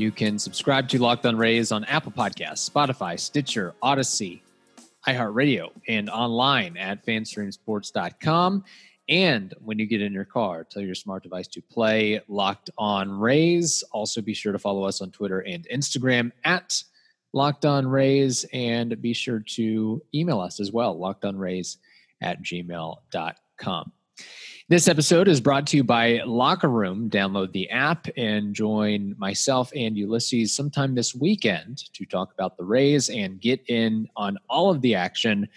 You can subscribe to Locked On Rays on Apple Podcasts, Spotify, Stitcher, Audacy, iHeartRadio, and online at fanstreamsports.com. And when you get in your car, tell your smart device to play Locked On Rays. Also, be sure to follow us on Twitter and Instagram at Locked On Rays, and be sure to email us as well, lockedonrays at gmail.com. This episode is brought to you by Locker Room. Download the app and join myself and Ulysses sometime this weekend to talk about the Rays and get in on all of the action.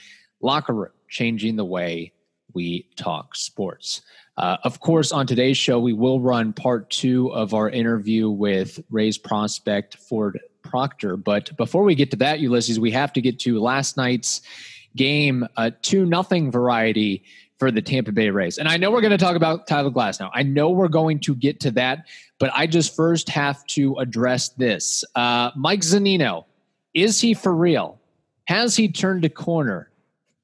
Locker Room, changing the way we talk sports. Uh, of course, on today's show, we will run part two of our interview with Rays prospect Ford Proctor. But before we get to that, Ulysses, we have to get to last night's game, uh, two nothing variety for the Tampa Bay Rays. And I know we're going to talk about Tyler Glasnow. I know we're going to get to that, but I just first have to address this. Uh, Mike Zunino, is he for real? Has he turned a corner?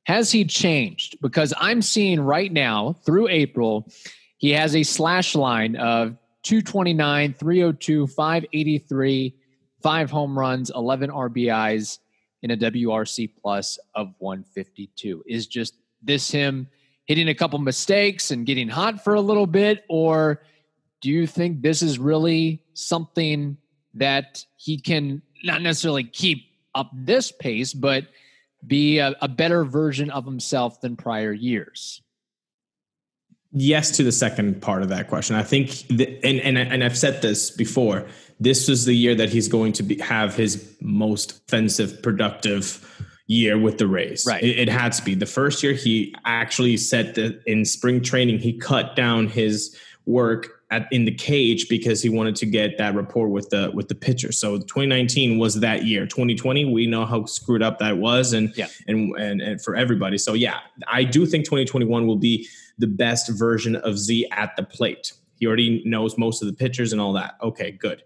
Has he changed? Because I'm seeing right now through April, he has a slash line of 229, 302, 583, five home runs, 11 RBIs, and a WRC plus of 152. Is just this him hitting a couple mistakes and getting hot for a little bit? Or do you think this is really something that he can not necessarily keep up this pace, but be a, a better version of himself than prior years? Yes, to the second part of that question. I think, the, and, and and I've said this before. This is the year that he's going to be, have his most offensive, productive year with the Rays. Right. It, it had to be the first year. He actually said that in spring training he cut down his work at, in the cage because he wanted to get that rapport with the with the pitcher. So 2019 was that year. 2020, we know how screwed up that was, and Yeah. and and, and for everybody. So yeah, I do think 2021 will be the best version of Z at the plate. He already knows most of the pitchers and all that. Okay, good.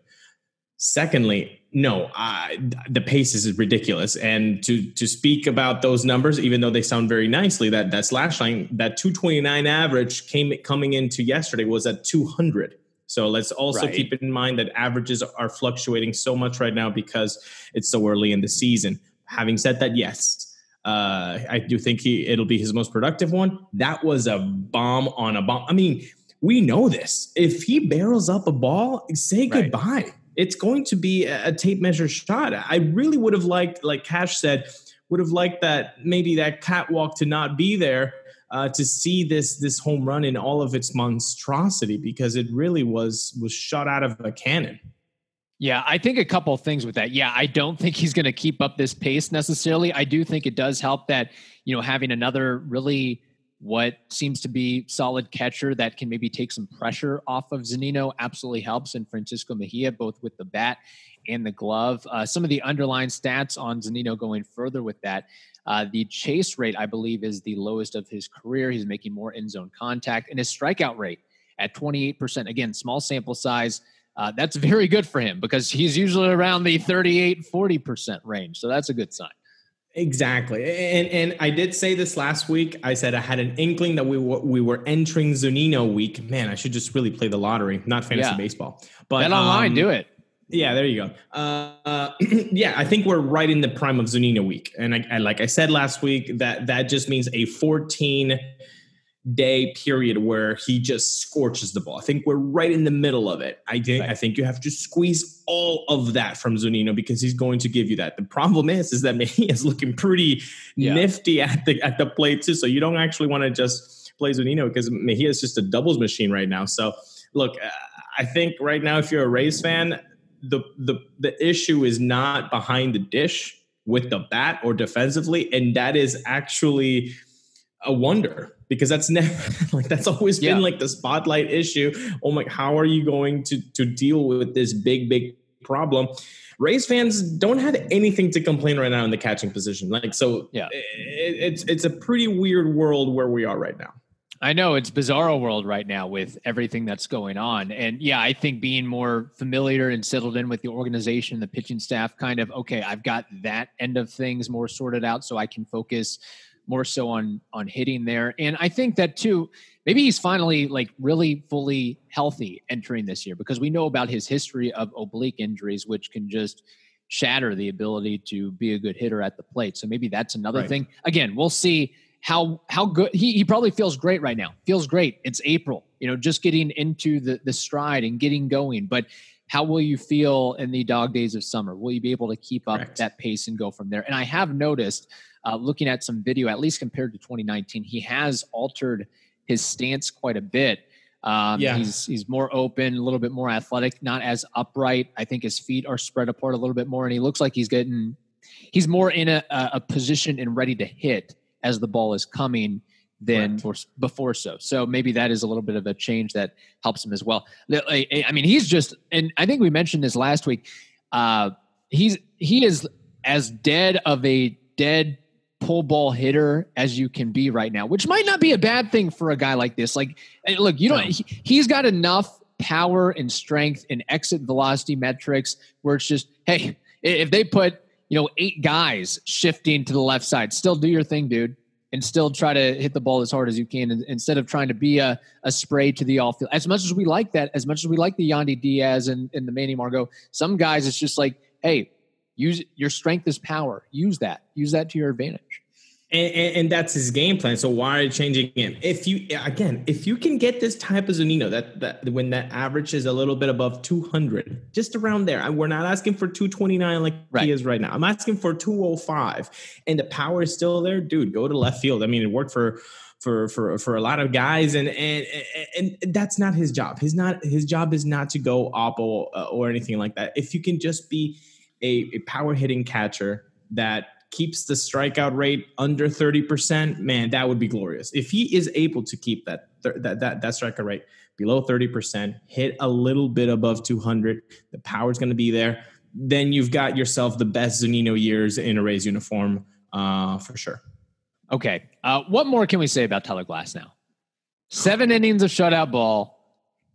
Secondly, no, uh, the pace is ridiculous. And to to speak about those numbers, even though they sound very nicely, that that slash line, that 229 average came coming into yesterday was at 200. So let's also Right. keep in mind that averages are fluctuating so much right now because it's so early in the season. Having said that, yes, uh, I do think he it'll be his most productive one. That was a bomb on a bomb. I mean, we know this. If he barrels up a ball, say Right. goodbye. It's going to be a, a tape measure shot. I really would have liked, like Cash said, would have liked that maybe that catwalk to not be there uh, to see this this home run in all of its monstrosity because it really was was shot out of a cannon. Yeah, I think a couple things with that. Yeah, I don't think he's going to keep up this pace necessarily. I do think it does help that, you know, having another really what seems to be solid catcher that can maybe take some pressure off of Zunino absolutely helps. And Francisco Mejia, both with the bat and the glove. Uh, some of the underlying stats on Zunino going further with that. Uh, the chase rate, I believe, is the lowest of his career. He's making more in zone contact, and his strikeout rate at 28%. Again, small sample size. Uh, that's very good for him because he's usually around the 38, 40% range. So that's a good sign. Exactly, and and I did say this last week. I said I had an inkling that we were we were entering Zunino week. Man, I should just really play the lottery, not fantasy Yeah. baseball. But Bet online, um, do it. Yeah, there you go. Uh, yeah, I think we're right in the prime of Zunino week, and I, I, like I said last week, that that just means a 14 day period where he just scorches the ball. I think we're right in the middle of it. I think Right. I think you have to squeeze all of that from Zunino because he's going to give you that. The problem is, is that he is looking pretty Yeah. nifty at the at the plate too. So you don't actually want to just play Zunino because Mejia is just a doubles machine right now. So look, uh, I think right now if you're a Rays fan, the the the issue is not behind the dish with the bat or defensively, and that is actually a wonder because that's never like that's always Yeah. been like the spotlight issue. Oh my, how are you going to to deal with this big big problem. Rays fans don't have anything to complain right now in the catching position. Like so, yeah, it, it's it's a pretty weird world where we are right now. I know it's bizarro world right now with everything that's going on. And yeah, I think being more familiar and settled in with the organization, the pitching staff, kind of okay, I've got that end of things more sorted out so I can focus more so on on hitting there. And I think that too, maybe he's finally like really fully healthy entering this year because we know about his history of oblique injuries, which can just shatter the ability to be a good hitter at the plate. So maybe that's another right. thing. Again, we'll see how how good he, he probably feels great right now. Feels great. It's April, you know, just getting into the the stride and getting going. But how will you feel in the dog days of summer? Will you be able to keep up Correct. that pace and go from there? And I have noticed, uh, looking at some video, at least compared to 2019, he has altered his stance quite a bit. Um, yeah. he's he's more open, a little bit more athletic, not as upright. I think his feet are spread apart a little bit more, and he looks like he's getting he's more in a, a position and ready to hit as the ball is coming than before so. So maybe that is a little bit of a change that helps him as well. I mean, he's just, and I think we mentioned this last week. Uh, he's he is as dead of a dead pull ball hitter as you can be right now, which might not be a bad thing for a guy like this. Like, look, you don't. He, he's got enough power and strength and exit velocity metrics where it's just, hey, if they put you know, eight guys shifting to the left side. Still do your thing, dude, and still try to hit the ball as hard as you can instead of trying to be a, a spray to the off field. As much as we like that, as much as we like the Yandy Diaz and, and the Manny Margot, some guys it's just like, hey, use your strength is power. Use that. Use that to your advantage. And, and, and, that's his game plan. So why are you changing him? If you again, if you can get this type of Zunino, that that when that average is a little bit above 200, just around there. We're not asking for 229 like right. he is right now. I'm asking for 205, and the power is still there, dude. Go to left field. I mean, it worked for for for for a lot of guys, and and and that's not his job. His not his job is not to go oppo uh, or anything like that. If you can just be a, a power hitting catcher that keeps the strikeout rate under 30%, man, that would be glorious. If he is able to keep that that that, that strikeout rate below 30%, hit a little bit above 200, the power's going to be there, then you've got yourself the best Zunino years in a Rays uniform uh, for sure. Okay. Uh, what more can we say about Tyler Glasnow? Seven innings of shutout ball,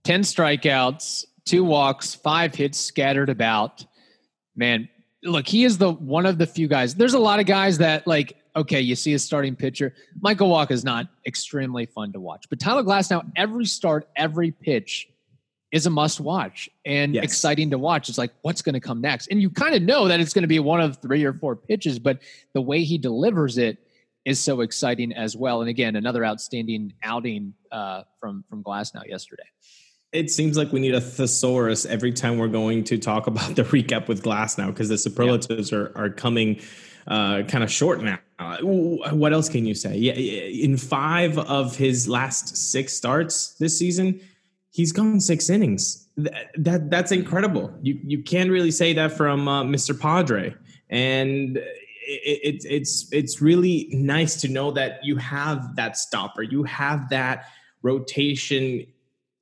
10 strikeouts, two walks, five hits scattered about. Man, look, he is the one of the few guys. There's a lot of guys that like, okay, you see a starting pitcher. Michael Wacha is not extremely fun to watch, but Tyler Glasnow every start, every pitch is a must watch and yes. exciting to watch. It's like, what's going to come next? And you kind of know that it's going to be one of three or four pitches, but the way he delivers it is so exciting as well. And again, another outstanding outing uh, from from Glasnow yesterday it seems like we need a thesaurus every time we're going to talk about the recap with Glasnow because the superlatives yeah. are, are coming uh, kind of short now. What else can you say? Yeah, in five of his last six starts this season, he's gone six innings. That, that that's incredible. You you can't really say that from uh, Mr. Padre, and it, it, it's it's really nice to know that you have that stopper. You have that rotation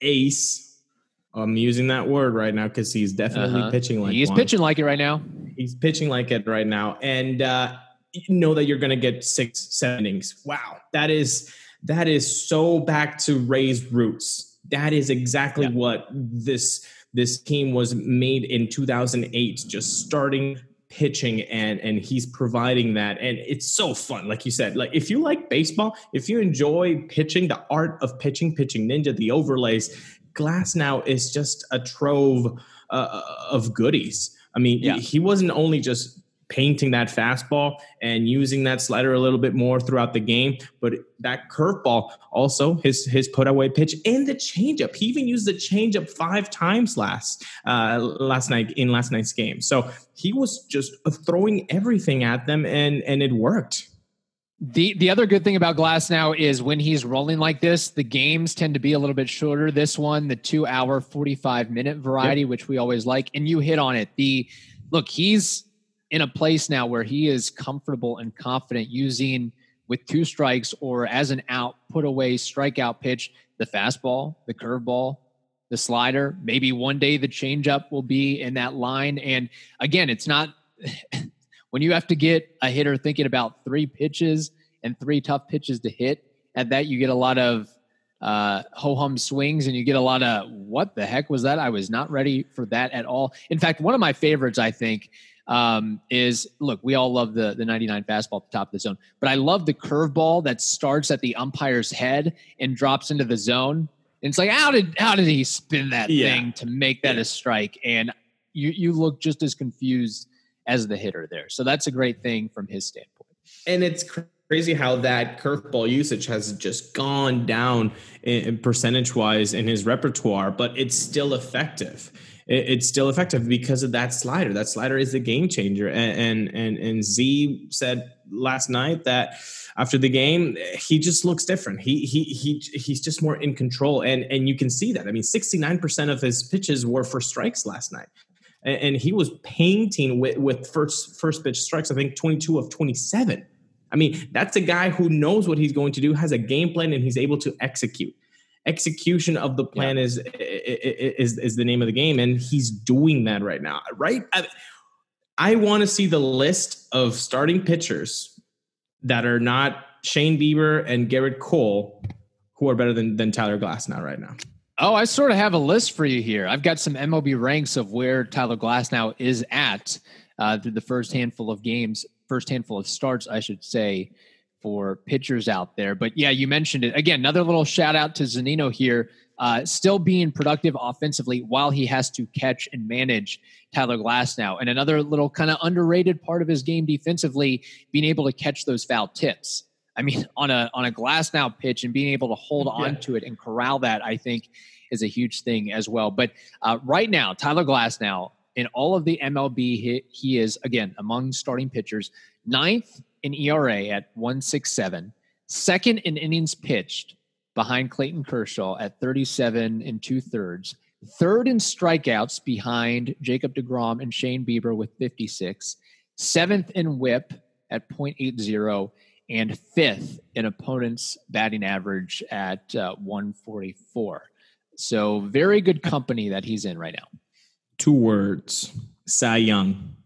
ace. I'm using that word right now because he's definitely uh-huh. pitching like he's one. pitching like it right now. He's pitching like it right now, and uh, you know that you're going to get six, seven innings. Wow, that is that is so back to Ray's roots. That is exactly yeah. what this this team was made in 2008. Just starting pitching and and he's providing that and it's so fun like you said like if you like baseball if you enjoy pitching the art of pitching pitching ninja the overlays Glasnow is just a trove uh, of goodies i mean yeah. he wasn't only just painting that fastball and using that slider a little bit more throughout the game. But that curveball, also his his put away pitch and the changeup. He even used the changeup five times last uh, last night in last night's game. So he was just throwing everything at them, and and it worked. The the other good thing about Glasnow is when he's rolling like this, the games tend to be a little bit shorter. This one, the two hour, 45 minute variety, yep. which we always like. And you hit on it. The look, he's in a place now where he is comfortable and confident using with two strikes or as an out put away strikeout pitch the fastball, the curveball, the slider. Maybe one day the changeup will be in that line. And again, it's not when you have to get a hitter thinking about three pitches and three tough pitches to hit. At that, you get a lot of uh, ho hum swings and you get a lot of what the heck was that? I was not ready for that at all. In fact, one of my favorites, I think, um, is look, we all love the the 99 fastball at the top of the zone, but I love the curveball that starts at the umpire's head and drops into the zone. And it's like, how did how did he spin that yeah. thing to make that yeah. a strike? And you you look just as confused as the hitter there. So that's a great thing from his standpoint. And it's crazy how that curveball usage has just gone down in percentage wise in his repertoire, but it's still effective it's still effective because of that slider. That slider is the game changer. And, and and and Z said last night that after the game, he just looks different. He he he he's just more in control, and and you can see that. I mean, sixty nine percent of his pitches were for strikes last night, and, he was painting with with first first pitch strikes. I think twenty two of twenty seven. I mean, that's a guy who knows what he's going to do, has a game plan, and he's able to execute execution of the plan yeah. is, is is the name of the game and he's doing that right now right? I, I want to see the list of starting pitchers that are not shane bieber and gerrit cole who are better than than tyler Glasnow right now. Oh i sort of have a list for you here. I've got some mlb ranks of where tyler Glasnow is at uh, through the first handful of games first handful of starts i should say for pitchers out there. But yeah, you mentioned it again. Another little shout out to Zunino here, uh, still being productive offensively while he has to catch and manage Tyler Glasnow. And another little kind of underrated part of his game defensively, being able to catch those foul tips. I mean, on a on a Glasnow pitch and being able to hold yeah. on to it and corral that, I think, is a huge thing as well. But uh, right now, Tyler Glasnow in all of the MLB, he, he is again among starting pitchers ninth in ERA at 167, second in innings pitched behind Clayton Kershaw at 37 and two thirds, third in strikeouts behind Jacob DeGrom and Shane Bieber with 56, seventh in whip at 0.80, and fifth in opponents' batting average at uh, 144. So, very good company that he's in right now. Two words Cy Young.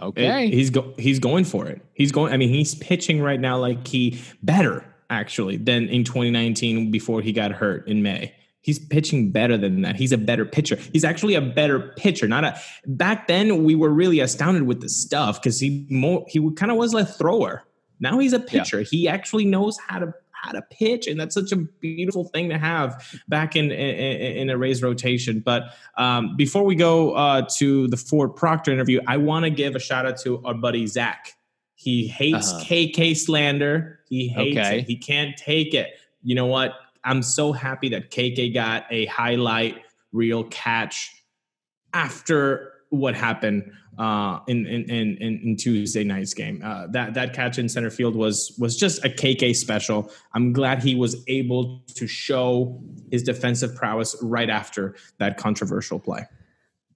Okay, it, he's go, he's going for it. He's going. I mean, he's pitching right now like he better actually than in 2019 before he got hurt in May. He's pitching better than that. He's a better pitcher. He's actually a better pitcher. Not a. Back then, we were really astounded with the stuff because he more he kind of was a thrower. Now he's a pitcher. Yeah. He actually knows how to how a pitch, and that's such a beautiful thing to have back in in, in a Rays rotation. But um, before we go uh, to the Ford Proctor interview, I want to give a shout out to our buddy Zach. He hates uh-huh. KK slander. He hates okay. it. He can't take it. You know what? I'm so happy that KK got a highlight reel catch after what happened uh, in, in, in in Tuesday night's game. Uh, that that catch in center field was was just a KK special. I'm glad he was able to show his defensive prowess right after that controversial play.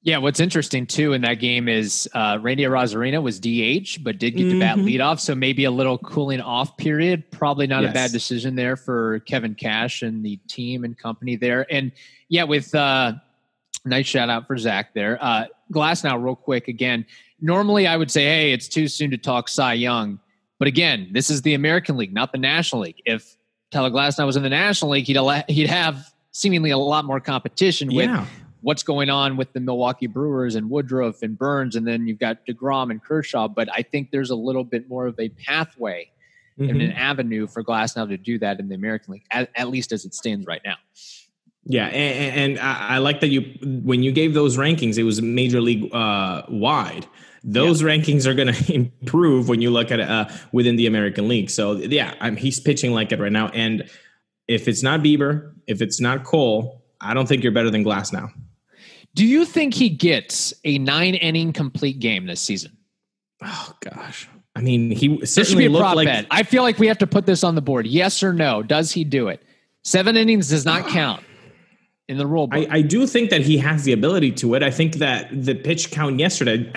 Yeah, what's interesting too in that game is uh, Randy Arozarena was DH, but did get to bat mm-hmm. leadoff, so maybe a little cooling off period. Probably not yes. a bad decision there for Kevin Cash and the team and company there. And yeah, with uh, nice shout out for Zach there. Uh, Glasnow, real quick again. Normally, I would say, hey, it's too soon to talk Cy Young, but again, this is the American League, not the National League. If Tyler Glasnow was in the National League, he'd he'd have seemingly a lot more competition with yeah what's going on with the Milwaukee Brewers and Woodruff and Burnes. and then you've got DeGrom and Kershaw. But I think there's a little bit more of a pathway mm-hmm. and an avenue for Glasnow to do that in the American League, at, at least as it stands right now. Yeah, and, and I, I, like that you when you gave those rankings, it was major league uh, wide. Those yeah. rankings are going to improve when you look at uh, within the American League. So yeah, I'm, he's pitching like it right now. And if it's not Bieber, if it's not Cole, I don't think you're better than Glasnow. Do you think he gets a nine inning complete game this season? Oh gosh. I mean, he certainly looked like. Bet. I feel like we have to put this on the board. Yes or no? Does he do it? Seven innings does not count in the rule book. I, I, do think that he has the ability to it. I think that the pitch count yesterday,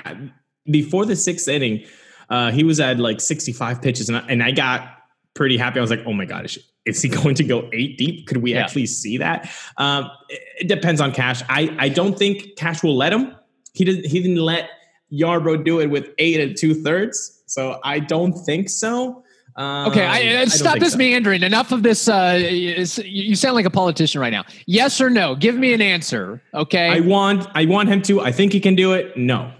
before the sixth inning, uh, he was at like 65 pitches, and I, and I got pretty happy. I was like, oh my god, is, is he going to go eight deep? Could we Yeah. actually see that? Um, it, it depends on Cash. I I don't think Cash will let him. He didn't. He didn't let Yarbrough do it with eight and two thirds. So I don't think so. Um, Okay, I, I I, stop this so. meandering. Enough of this. Uh, you sound like a politician right now. Yes or no? Give me an answer. Okay. I want. I want him to. I think he can do it. No.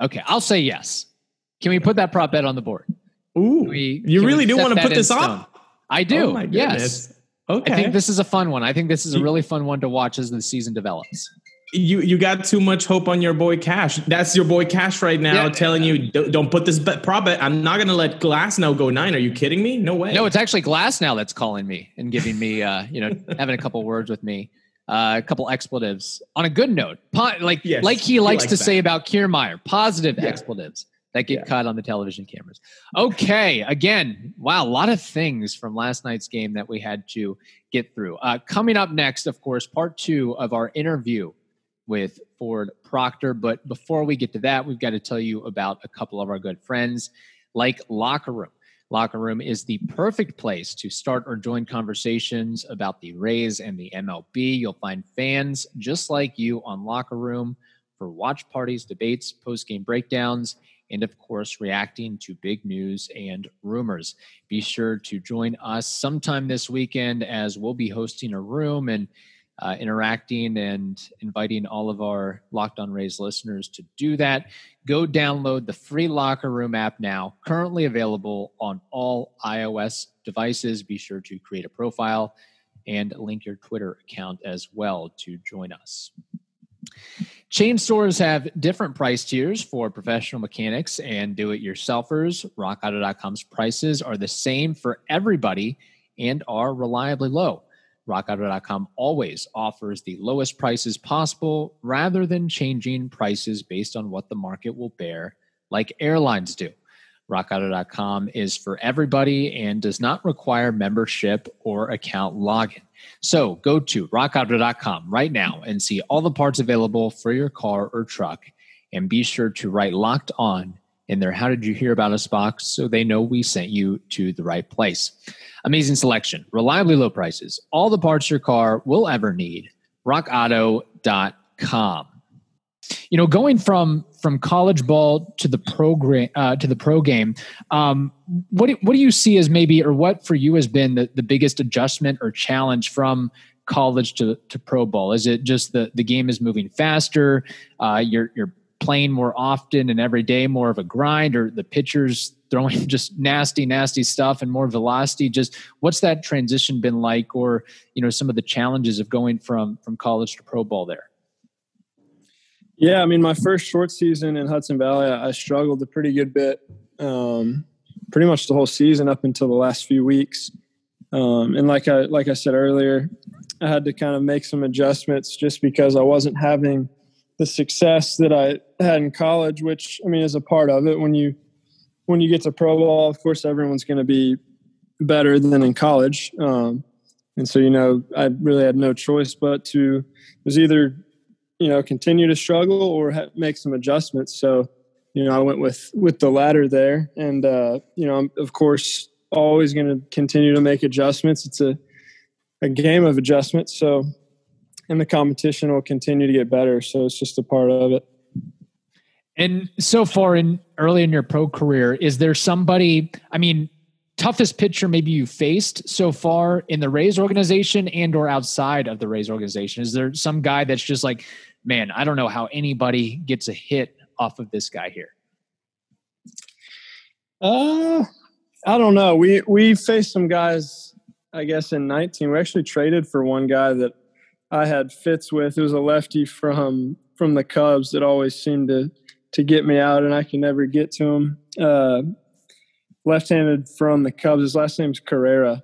okay, I'll say yes. Can we put that prop bet on the board? Ooh, We- you really do want to put this up? I do. Oh yes. Okay. I think this is a fun one. I think this is a really fun one to watch as the season develops. You you got too much hope on your boy Cash. That's your boy Cash right now, Yeah. telling you don't, put this bet, prop bet. I'm not going to let Glasnow go nine. Are you kidding me? No way. No, it's actually Glasnow that's calling me and giving me, uh, you know, having a couple words with me, uh, a couple expletives. On a good note, po- like Yes, like he he likes likes to that. say about Kiermaier, positive Yeah. expletives that get Yeah. caught on the television cameras. Okay, again, wow, a lot of things from last night's game that we had to get through. Uh, coming up next, of course, part two of our interview with Ford Proctor. But before we get to that, we've got to tell you about a couple of our good friends like Locker Room. Locker Room is the perfect place to start or join conversations about the Rays and the MLB. You'll find fans just like you on Locker Room for watch parties, debates, post game breakdowns, and of course, reacting to big news and rumors. Be sure to join us sometime this weekend as we'll be hosting a room and uh, interacting and inviting all of our Locked On Rays listeners to do that. Go download the free Locker Room app now, currently available on all iOS devices. Be sure to create a profile and link your Twitter account as well to join us. Chain stores have different price tiers for professional mechanics and do it yourselfers. RockAuto.com's prices are the same for everybody and are reliably low. RockAuto.com always offers the lowest prices possible rather than changing prices based on what the market will bear, like airlines do. RockAuto.com is for everybody and does not require membership or account login. So go to rockauto.com right now and see all the parts available for your car or truck. And be sure to write locked on in their How Did You Hear About Us box so they know we sent you to the right place. Amazing selection, reliably low prices, all the parts your car will ever need. RockAuto.com. You know, going from from college ball to the program uh, to the pro game, um, what do, what do you see as maybe, or what for you has been the, the biggest adjustment or challenge from college to, to pro ball? Is it just the the game is moving faster? Uh, you're you're playing more often and every day, more of a grind, or the pitchers throwing just nasty, nasty stuff and more velocity? Just what's that transition been like, or you know, some of the challenges of going from from college to pro ball there? Yeah, I mean, my first short season in Hudson Valley, I struggled a pretty good bit, um, pretty much the whole season up until the last few weeks. Um, and like I like I said earlier, I had to kind of make some adjustments just because I wasn't having the success that I had in college, which I mean is a part of it. When you when you get to pro ball, of course, everyone's going to be better than in college. Um, and so, you know, I really had no choice but to was either you know continue to struggle or ha- make some adjustments. So you know i went with with the latter there. And uh you know i'm of course always going to continue to make adjustments. It's a a game of adjustments. So and the competition will continue to get better. So it's just a part of it. And so far in early in your pro career, is there somebody, I mean, toughest pitcher maybe you faced so far in the Rays organization and or outside of the Rays organization? Is there some guy that's just like, man, I don't know how anybody gets a hit off of this guy here? Uh, I don't know. We we faced some guys, I guess, in 19. We actually traded for one guy that I had fits with. It was a lefty from from the Cubs that always seemed to to get me out, and I can never get to him. Uh, left-handed from the Cubs. His last name's Carrera,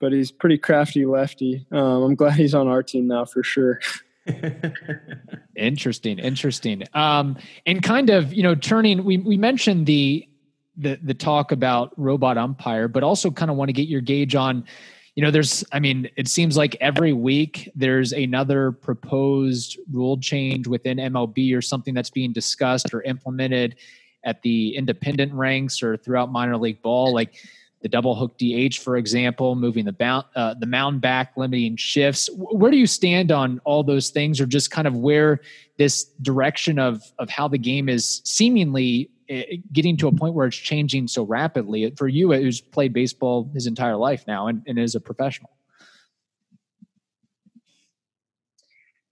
but he's pretty crafty lefty. Um, I'm glad he's on our team now for sure. Interesting, interesting. Um, and kind of, you know, turning. We we mentioned the the the talk about robot umpire, but also kind of want to get your gauge on. You know, there's. I mean, it seems like every week there's another proposed rule change within MLB or something that's being discussed or implemented at the independent ranks or throughout minor league ball. Like, the double hook DH, for example, moving the bound, uh, the mound back, limiting shifts. Where do you stand on all those things, or just kind of where this direction of of how the game is seemingly eh, getting to a point where it's changing so rapidly for you, who's played baseball his entire life now and, and is a professional?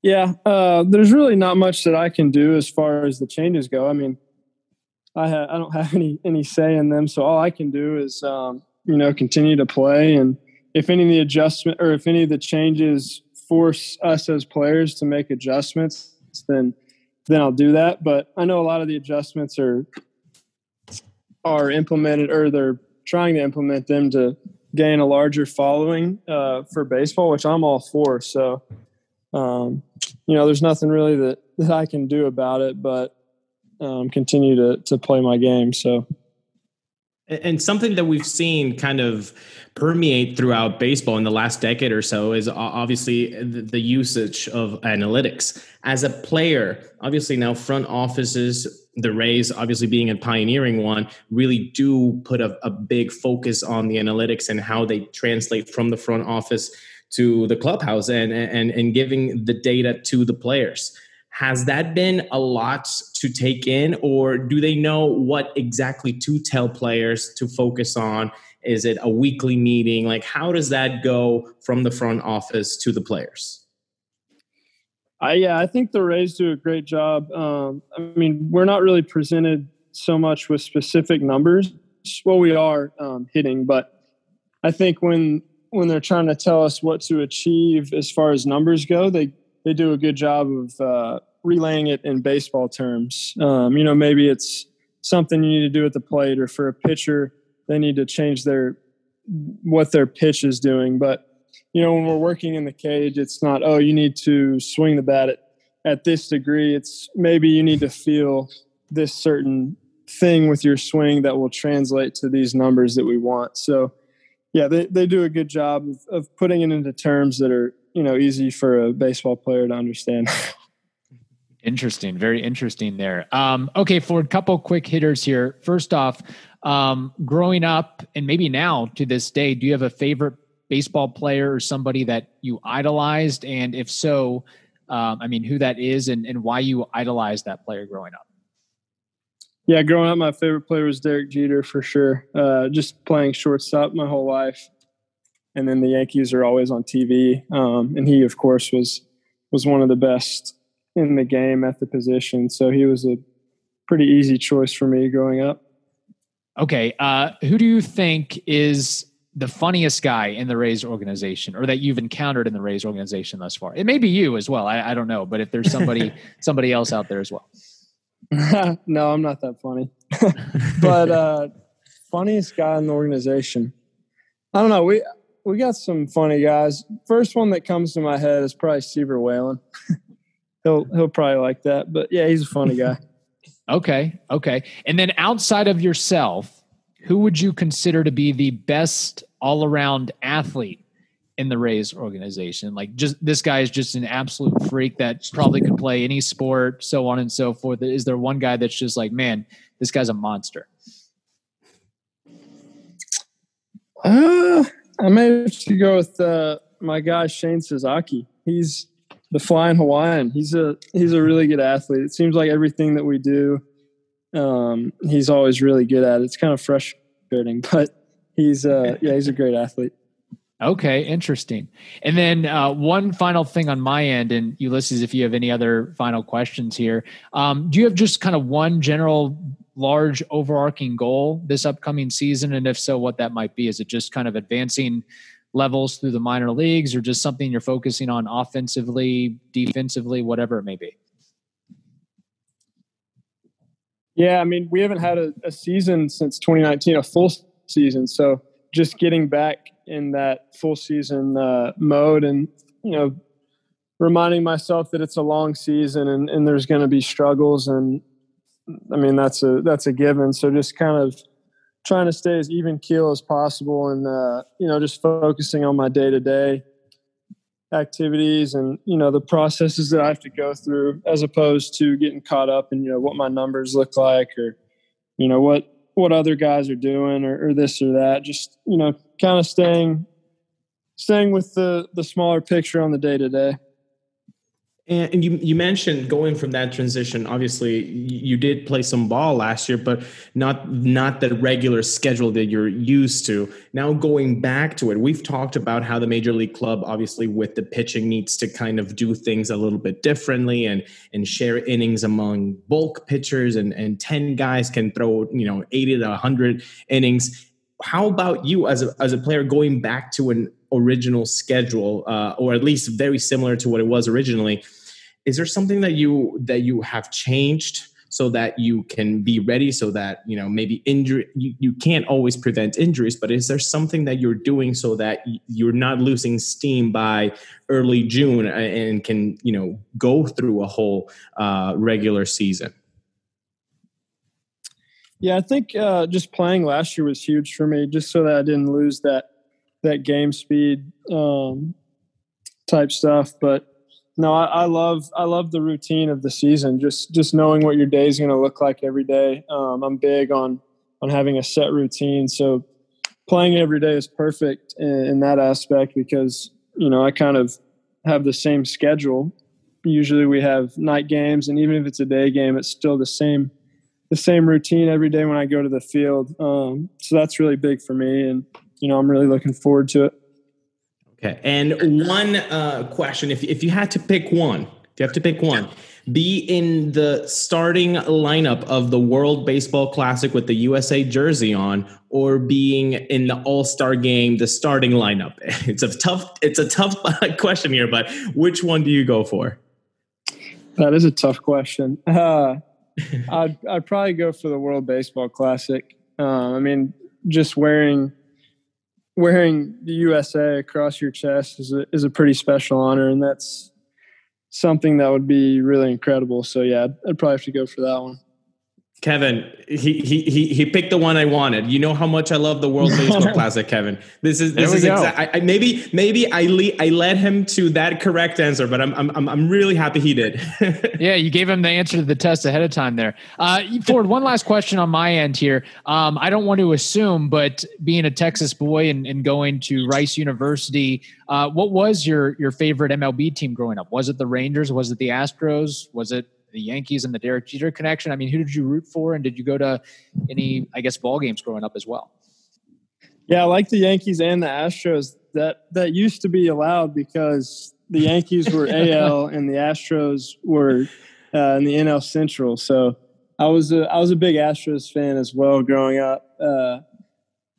Yeah, uh, there's really not much that I can do as far as the changes go. I mean, I ha- I don't have any any say in them, so all I can do is um, you know continue to play, and if any of the adjustment or if any of the changes force us as players to make adjustments, then then I'll do that. But I know a lot of the adjustments are are implemented or they're trying to implement them to gain a larger following uh, for baseball, which I'm all for. So um, you know, there's nothing really that, that I can do about it, but um, continue to to play my game. So, and something that we've seen kind of permeate throughout baseball in the last decade or so is obviously the usage of analytics as a player. Obviously, now front offices the Rays, obviously being a pioneering one, really do put a, a, big focus on the analytics and how they translate from the front office to the clubhouse and and and giving the data to the players has that been a lot to take in or do they know what exactly to tell players to focus on is it a weekly meeting like how does that go from the front office to the players I, yeah, I think the Rays do a great job. Um, I mean, we're not really presented so much with specific numbers. Well, we are um, hitting, but I think when when they're trying to tell us what to achieve as far as numbers go, they they do a good job of uh, relaying it in baseball terms. Um, you know, maybe it's something you need to do at the plate, or for a pitcher, they need to change their what their pitch is doing. But you know, when we're working in the cage, it's not oh you need to swing the bat at, at this degree. It's maybe you need to feel this certain thing with your swing that will translate to these numbers that we want. So yeah, they, they do a good job of, of putting it into terms that are, you know, easy for a baseball player to understand. interesting. Very interesting there. Um, okay. For a couple quick hitters here. First off, um, growing up and maybe now to this day, do you have a favorite baseball player or somebody that you idolized? And if so, um, I mean, who that is and, and why you idolized that player growing up? Yeah, growing up, my favorite player was Derek Jeter for sure. Uh, just playing shortstop my whole life, and then the Yankees are always on TV. Um, and he, of course, was was one of the best in the game at the position. So he was a pretty easy choice for me growing up. Okay, uh, who do you think is the funniest guy in the Rays organization, or that you've encountered in the Rays organization thus far? It may be you as well. I, I don't know, but if there's somebody somebody else out there as well. no, I'm not that funny. but uh, funniest guy in the organization. I don't know. We we got some funny guys. First one that comes to my head is probably Seaver Whalen. he'll he'll probably like that. But yeah, he's a funny guy. okay, okay. And then outside of yourself, who would you consider to be the best all around athlete in the Rays organization. Like just this guy is just an absolute freak that probably could play any sport, so on and so forth. Is there one guy that's just like, man, this guy's a monster? Uh, I may have to go with uh, my guy Shane Sasaki. He's the flying Hawaiian. He's a he's a really good athlete. It seems like everything that we do, um, he's always really good at. It's kind of frustrating, but he's uh, yeah, he's a great athlete. Okay, interesting. And then uh, one final thing on my end, and Ulysses, if you have any other final questions here, um, do you have just kind of one general large overarching goal this upcoming season? And if so, what that might be? Is it just kind of advancing levels through the minor leagues or just something you're focusing on offensively, defensively, whatever it may be? Yeah, I mean, we haven't had a, a season since 2019, a full season. So just getting back in that full season uh, mode and you know reminding myself that it's a long season and, and there's going to be struggles and i mean that's a that's a given so just kind of trying to stay as even keel as possible and uh, you know just focusing on my day-to-day activities and you know the processes that i have to go through as opposed to getting caught up in you know what my numbers look like or you know what what other guys are doing or, or this or that. Just you know, kind of staying staying with the the smaller picture on the day to day. And you you mentioned going from that transition. Obviously, you did play some ball last year, but not not the regular schedule that you're used to. Now going back to it, we've talked about how the major league club, obviously with the pitching, needs to kind of do things a little bit differently and and share innings among bulk pitchers, and and ten guys can throw you know eighty to hundred innings. How about you as a as a player going back to an original schedule, uh, or at least very similar to what it was originally. Is there something that you that you have changed so that you can be ready? So that you know maybe injury you, you can't always prevent injuries, but is there something that you're doing so that you're not losing steam by early June and can you know go through a whole uh, regular season? Yeah, I think uh, just playing last year was huge for me, just so that I didn't lose that that game speed um, type stuff. But no, I, I, love I love the routine of the season. Just just knowing what your day is going to look like every day. Um, I'm big on on having a set routine. So playing every day is perfect in, in that aspect because you know I kind of have the same schedule. Usually we have night games, and even if it's a day game, it's still the same the same routine every day when I go to the field. Um, so that's really big for me, and you know, I'm really looking forward to it. Okay. And one uh, question if, if you had to pick one, if you have to pick one, be in the starting lineup of the World Baseball Classic with the USA jersey on, or being in the All Star game, the starting lineup. It's a tough. It's a tough question here, but which one do you go for? That is a tough question. Uh, I'd I'd probably go for the World Baseball Classic. Uh, I mean, just wearing wearing the USA across your chest is a, is a pretty special honor, and that's something that would be really incredible. So yeah, I'd, I'd probably have to go for that one. Kevin, he he he he picked the one I wanted. You know how much I love the World Baseball Classic, Kevin. This is this is exactly. maybe maybe I le- I led him to that correct answer, but I'm I'm I'm really happy he did. yeah, you gave him the answer to the test ahead of time there. Uh, Ford, one last question on my end here. Um, I don't want to assume, but being a Texas boy and, and going to Rice University, uh, what was your your favorite MLB team growing up? Was it the Rangers? Was it the Astros? Was it the Yankees and the Derek Jeter connection? I mean, who did you root for, and did you go to any, I guess, ball games growing up as well? Yeah, I like the Yankees and the Astros. That that used to be allowed because the Yankees were AL and the Astros were uh, in the NL Central. So I was a I was a big Astros fan as well growing up. Uh,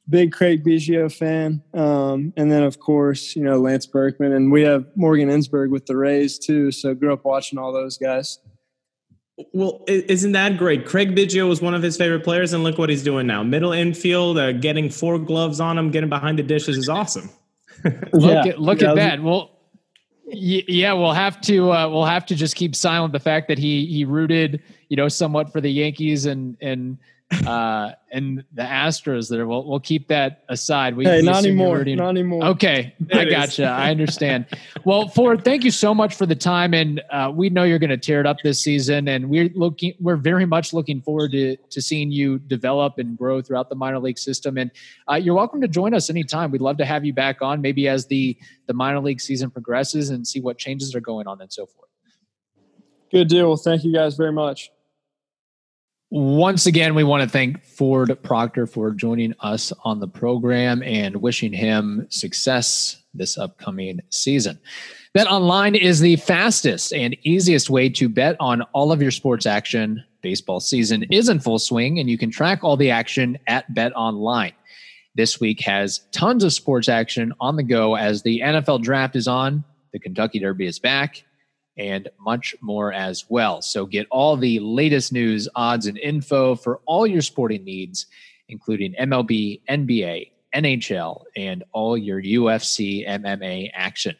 big Craig Biggio fan, um, and then of course you know Lance Berkman, and we have Morgan Ensberg with the Rays too. So grew up watching all those guys. Well, isn't that great? Craig Biggio was one of his favorite players, and look what he's doing now. Middle infield, uh, getting four gloves on him, getting behind the dishes is awesome. look yeah. at look yeah. at that. Well, yeah, we'll have to uh, we'll have to just keep silent the fact that he he rooted, you know, somewhat for the Yankees and and uh, and the Astros there. We'll we'll keep that aside. We, hey, we not anymore. Not anymore. Okay, I gotcha. I understand. well, Ford, thank you so much for the time, and uh, we know you're going to tear it up this season, and we're looking. We're very much looking forward to to seeing you develop and grow throughout the minor league system. And uh, you're welcome to join us anytime. We'd love to have you back on, maybe as the the minor league season progresses, and see what changes are going on and so forth. Good deal. Well, thank you guys very much. Once again, we want to thank Ford Proctor for joining us on the program and wishing him success this upcoming season. Bet online is the fastest and easiest way to bet on all of your sports action. Baseball season is in full swing, and you can track all the action at Bet Online. This week has tons of sports action on the go as the NFL draft is on, the Kentucky Derby is back, and much more as well. So get all the latest news, odds, and info for all your sporting needs, including MLB, NBA, NHL, and all your UFC MMA action.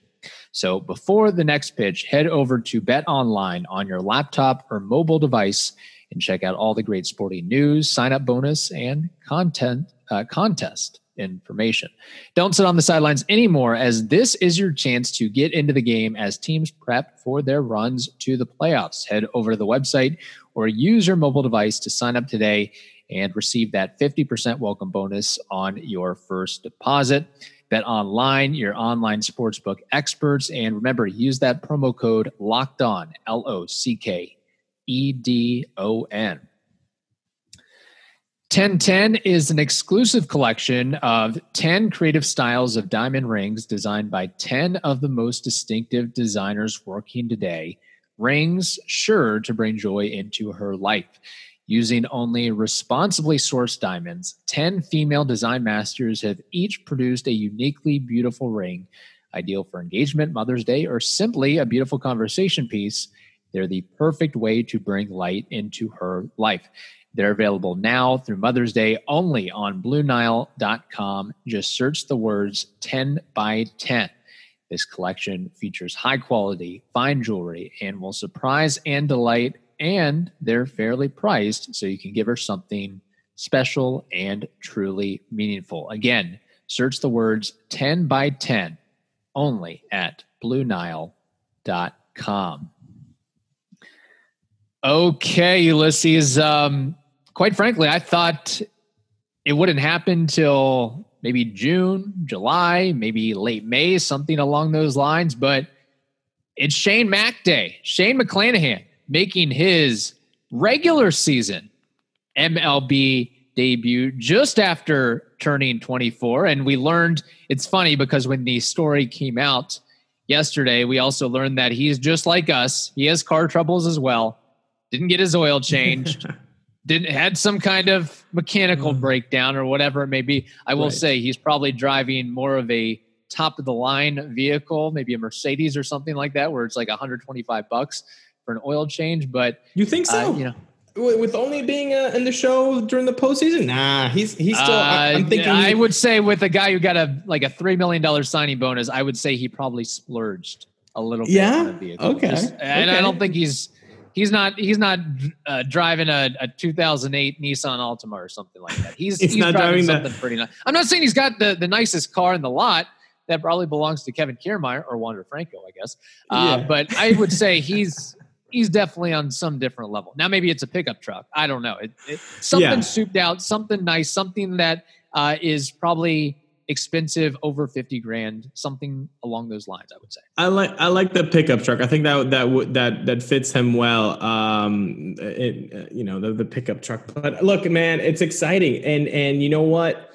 So before the next pitch, head over to Bet Online on your laptop or mobile device and check out all the great sporting news, sign up bonus, and content uh, contest information. Don't sit on the sidelines anymore, as this is your chance to get into the game as teams prep for their runs to the playoffs. Head over to the website or use your mobile device to sign up today and receive that 50% welcome bonus on your first deposit. Bet online, your online sportsbook experts. And remember, use that promo code locked on, L O C K E D O N. 1010 is an exclusive collection of 10 creative styles of diamond rings designed by 10 of the most distinctive designers working today. Rings sure to bring joy into her life. Using only responsibly sourced diamonds, 10 female design masters have each produced a uniquely beautiful ring, ideal for engagement, Mother's Day, or simply a beautiful conversation piece. They're the perfect way to bring light into her life. They're available now through Mother's Day only on BlueNile.com. Just search the words 10 by 10. This collection features high quality, fine jewelry and will surprise and delight, and they're fairly priced, so you can give her something special and truly meaningful. Again, search the words 10 by 10 only at BlueNile.com. Okay, Ulysses. Um, quite frankly, I thought it wouldn't happen till maybe June, July, maybe late May, something along those lines. But it's Shane Mack Day. Shane McClanahan making his regular season MLB debut just after turning 24. And we learned it's funny because when the story came out yesterday, we also learned that he's just like us. He has car troubles as well. Didn't get his oil changed. Didn't had some kind of mechanical mm. breakdown or whatever it may be. I will right. say he's probably driving more of a top of the line vehicle, maybe a Mercedes or something like that, where it's like 125 bucks for an oil change. But you think so? Uh, you know. With only being uh, in the show during the postseason, nah, he's he's still. I, am uh, thinking. I would say with a guy who got a like a three million dollar signing bonus, I would say he probably splurged a little bit. Yeah. Okay. Just, and okay. I don't think he's he's not he's not uh, driving a, a 2008 Nissan Altima or something like that. He's, he's, he's not driving, driving something that. pretty nice. I'm not saying he's got the, the nicest car in the lot. That probably belongs to Kevin Kiermaier or Wander Franco, I guess. Uh, yeah. But I would say he's he's definitely on some different level. Now maybe it's a pickup truck. I don't know. It, it, something yeah. souped out, something nice, something that uh, is probably expensive over 50 grand something along those lines i would say i like i like the pickup truck i think that that that that fits him well um it, uh, you know the, the pickup truck but look man it's exciting and and you know what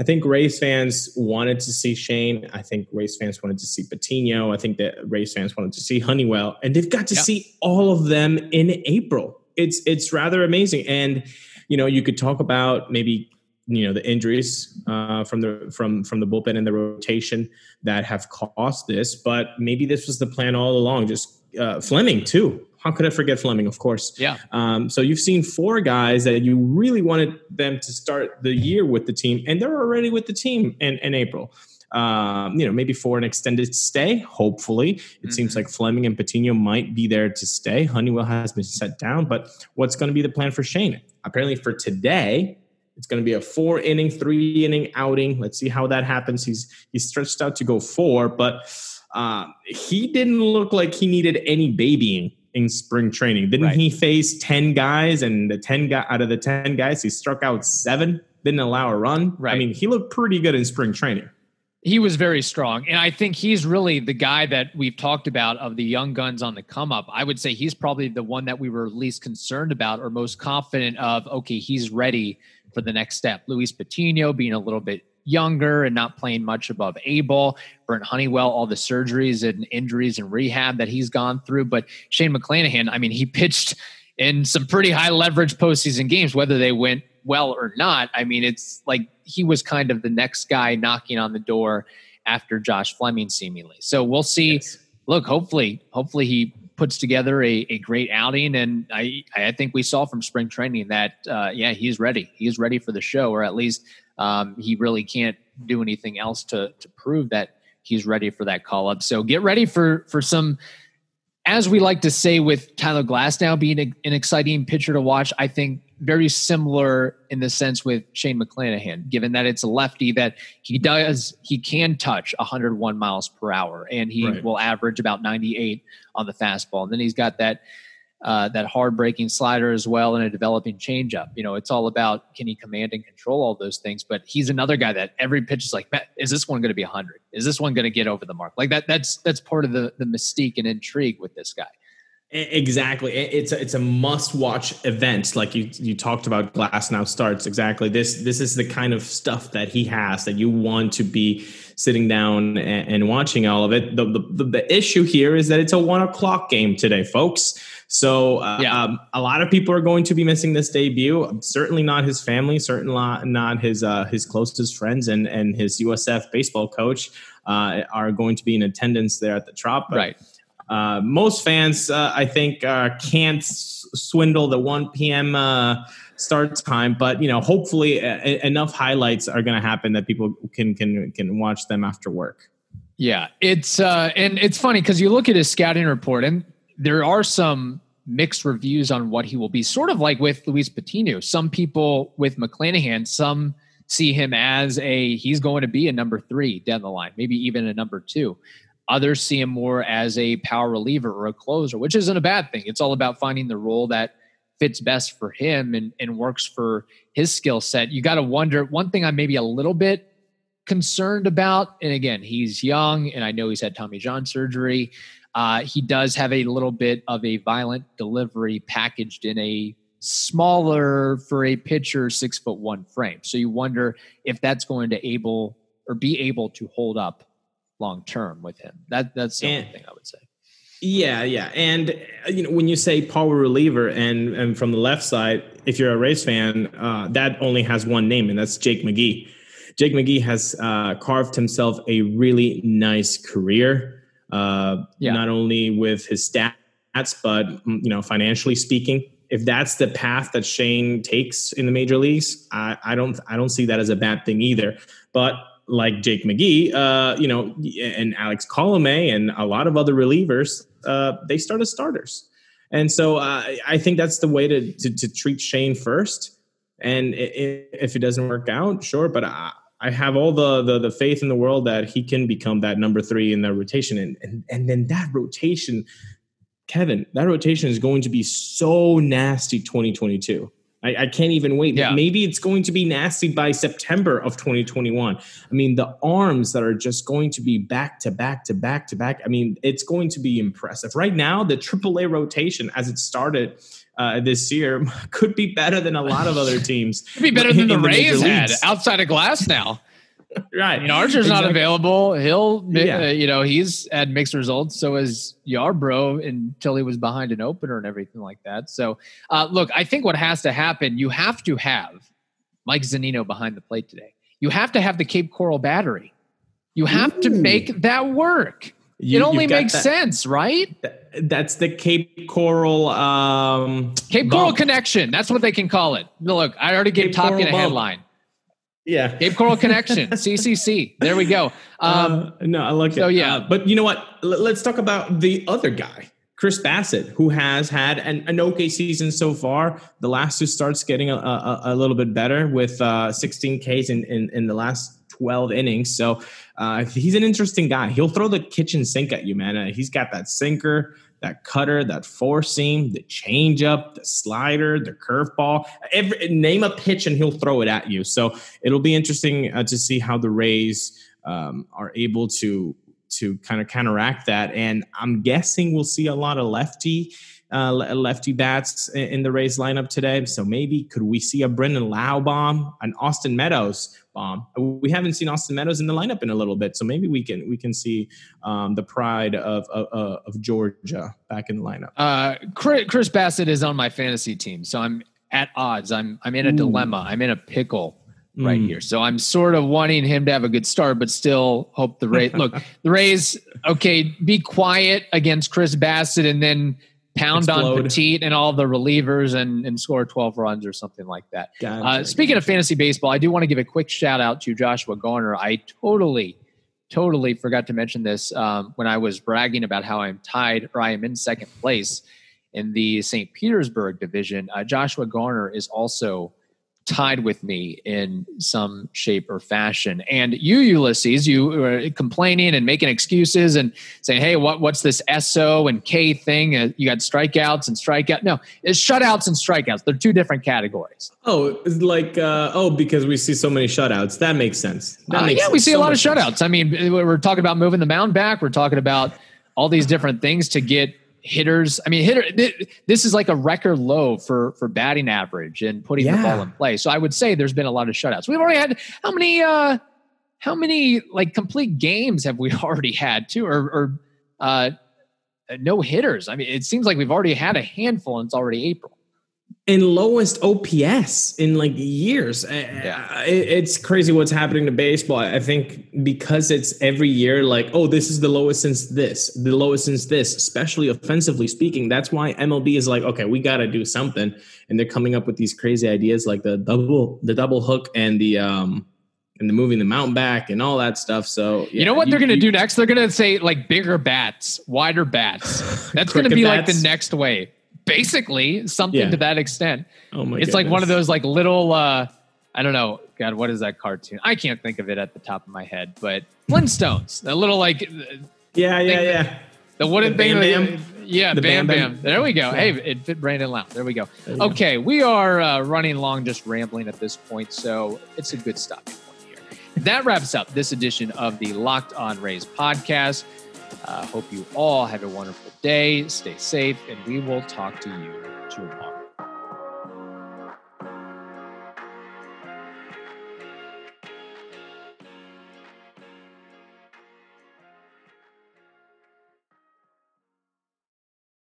I think Rays fans wanted to see Shane. I think Rays fans wanted to see Patino. I think that Rays fans wanted to see Honeywell, and they've got to yep. see all of them in April. It's it's rather amazing, and you know you could talk about maybe you know the injuries uh, from the from from the bullpen and the rotation that have caused this, but maybe this was the plan all along. Just uh, Fleming too. How could I forget Fleming? Of course. Yeah. Um, so you've seen four guys that you really wanted them to start the year with the team, and they're already with the team in, in April. Um, you know, maybe for an extended stay. Hopefully, it mm-hmm. seems like Fleming and Patino might be there to stay. Honeywell has been set down, but what's going to be the plan for Shane? Apparently, for today, it's going to be a four inning, three inning outing. Let's see how that happens. He's he's stretched out to go four, but uh, he didn't look like he needed any babying in spring training. Didn't right. he face ten guys, and the ten guy out of the ten guys, he struck out seven. Didn't allow a run. Right. I mean, he looked pretty good in spring training. He was very strong. And I think he's really the guy that we've talked about of the young guns on the come up. I would say he's probably the one that we were least concerned about or most confident of, okay, he's ready for the next step. Luis Patino being a little bit younger and not playing much above A ball. Brent Honeywell, all the surgeries and injuries and rehab that he's gone through. But Shane McClanahan, I mean, he pitched in some pretty high leverage postseason games, whether they went well or not. I mean, it's like he was kind of the next guy knocking on the door after Josh Fleming, seemingly. So we'll see. Yes. Look, hopefully, hopefully he puts together a, a great outing. And I, I think we saw from spring training that, uh, yeah, he's ready. He's ready for the show, or at least um, he really can't do anything else to, to prove that he's ready for that call up. So get ready for, for some, as we like to say with Tyler Glasnow being a, an exciting pitcher to watch, I think very similar in the sense with Shane McClanahan, given that it's a lefty that he does, he can touch 101 miles per hour and he right. will average about 98 on the fastball. And then he's got that uh, that hard breaking slider as well and a developing changeup. You know, it's all about can he command and control all those things. But he's another guy that every pitch is like, is this one going to be hundred? Is this one going to get over the mark? Like that. That's that's part of the the mystique and intrigue with this guy. Exactly. It's a, it's a must watch event. Like you, you talked about Glasnow starts. Exactly. This, this is the kind of stuff that he has that you want to be sitting down and, and watching all of it. The, the, the, issue here is that it's a one o'clock game today, folks. So uh, yeah. um, a lot of people are going to be missing this debut. Certainly not his family, certainly not his, uh, his closest friends and, and his USF baseball coach uh, are going to be in attendance there at the Trop. Right uh, most fans, uh, I think, uh, can't swindle the 1 p.m. Uh, start time, but you know, hopefully, a- enough highlights are going to happen that people can can can watch them after work. Yeah, it's uh, and it's funny because you look at his scouting report, and there are some mixed reviews on what he will be. Sort of like with Luis Patino. Some people with McClanahan, some see him as a he's going to be a number three down the line, maybe even a number two. Others see him more as a power reliever or a closer, which isn't a bad thing. It's all about finding the role that fits best for him and, and works for his skill set. You got to wonder one thing I'm maybe a little bit concerned about, and again, he's young and I know he's had Tommy John surgery. Uh, he does have a little bit of a violent delivery packaged in a smaller for a pitcher six foot one frame. So you wonder if that's going to able or be able to hold up long term with him. That that's the and, only thing I would say. Yeah, yeah, and uh, you know when you say power reliever, and and from the left side, if you're a Rays fan, uh, that only has one name, and that's Jake McGee. Jake McGee has uh, carved himself a really nice career, uh, yeah. not only with his stats, but mm, you know financially speaking. If that's the path that Shane takes in the major leagues, I, I don't I don't see that as a bad thing either. But like Jake McGee, uh, you know, and Alex Colome and a lot of other relievers, uh, they start as starters. And so uh, I think that's the way to, to, to treat Shane first. And if it doesn't work out, sure. But I, I have all the, the, the faith in the world that he can become that number three in the rotation. And, and, and then that rotation, Kevin, that rotation is going to be so nasty 2022. I, I, can't even wait. Yeah. Maybe it's going to be nasty by September of 2021. I mean, the arms that are just going to be back to back to back to back. I mean, it's going to be impressive. Right now, the AAA rotation as it started uh, this year could be better than a lot of other teams. could be better than the, the Rays had outside of Glasnow right. I mean, Archer's exactly. not available. He'll, yeah. uh, you know, he's had mixed results. So is Yarbrough until he was behind an opener and everything like that. So, uh, look, I think what has to happen, you have to have Mike Zunino behind the plate today. You have to have the Cape Coral battery. You have Ooh. to make that work. You, it only makes that, sense, right? That's the Cape Coral um, Cape Coral connection. That's what they can call it. Look, I already gave Top a headline. Yeah. Cape Coral Connection, CCC. There we go. Um, uh, no, I like it. So, yeah. Uh, but you know what? L- let's talk about the other guy, Chris Bassitt, who has had an, an okay season so far. The last two starts getting a, a, a little bit better with uh, 16 Ks in, in, in, the last 12 innings. So uh, he's an interesting guy. He'll throw the kitchen sink at you, man. Uh, he's got that sinker that cutter, that four seam, the changeup, the slider, the curveball. Every name a pitch and he'll throw it at you. So it'll be interesting uh, to see how the Rays um, are able to to kind of counteract that. And I'm guessing we'll see a lot of lefty uh, lefty bats in the Rays lineup today. So maybe could we see a Brandon Lowe bomb, an Austin Meadows bomb? We haven't seen Austin Meadows in the lineup in a little bit, so maybe we can we can see um, the pride of, of, of Georgia back in the lineup. Uh, Chris Bassitt is on my fantasy team, so I'm at odds. I'm I'm in a Ooh. dilemma. I'm in a pickle right mm. here. So I'm sort of wanting him to have a good start, but still hope the Rays look the Rays. Okay, be quiet against Chris Bassitt, and then pound Explode. on Petit and all the relievers and, and score 12 runs or something like that. Gotcha. Uh, speaking of fantasy baseball, I do want to give a quick shout out to Joshua Garner. I totally, totally forgot to mention this um, when I was bragging about how I'm tied or I am in second place in the St. Petersburg division. Uh, Joshua Garner is also tied with me in some shape or fashion. And you, Ulysses, you were complaining and making excuses and saying, "Hey, what what's this SO and K thing? Uh, you got strikeouts and strikeout. No, it's shutouts and strikeouts. They're two different categories. Oh, it's like uh, oh, because we see so many shutouts. That makes sense. That Uh, makes yeah, we sense. see a lot of much sense. shutouts. I mean, we're talking about moving the mound back. We're talking about all these different things to get hitters. I mean, hitter. This is like a record low for for batting average and putting the ball in play. So I would say there's been a lot of shutouts. We've already had how many? uh How many like complete games have we already had too, or, or uh no hitters? I mean, it seems like we've already had a handful, and it's already April. And lowest OPS in like years. Yeah. It's crazy what's happening to baseball. I think because it's every year, like, oh, this is the lowest since this, the lowest since this, especially offensively speaking. That's why MLB is like, okay, we got to do something, and they're coming up with these crazy ideas like the double, the double hook, and the um, and the moving the mountain back and all that stuff. So you know what they're going to do next? They're going to say like bigger bats, wider bats. That's going to be like the next wave. Basically, something Yeah. to that extent. Oh my! it's like one of those like little uh I don't know. God, what is that cartoon? I can't think of it at the top of my head, but Flintstones. The little like Yeah, yeah, thing- yeah. the wooden The thing. Bam Bam? Yeah, The bam, Bam bam Bam? There we go. Yeah. Hey, it fit Brandon Lowe. There we go. There you go. Okay, we are uh, running long, just rambling at this point, so it's a good stopping point here. That wraps up this edition of the Locked On Rays podcast. Uh, hope you all have a wonderful day. Stay safe, and we will talk to you tomorrow.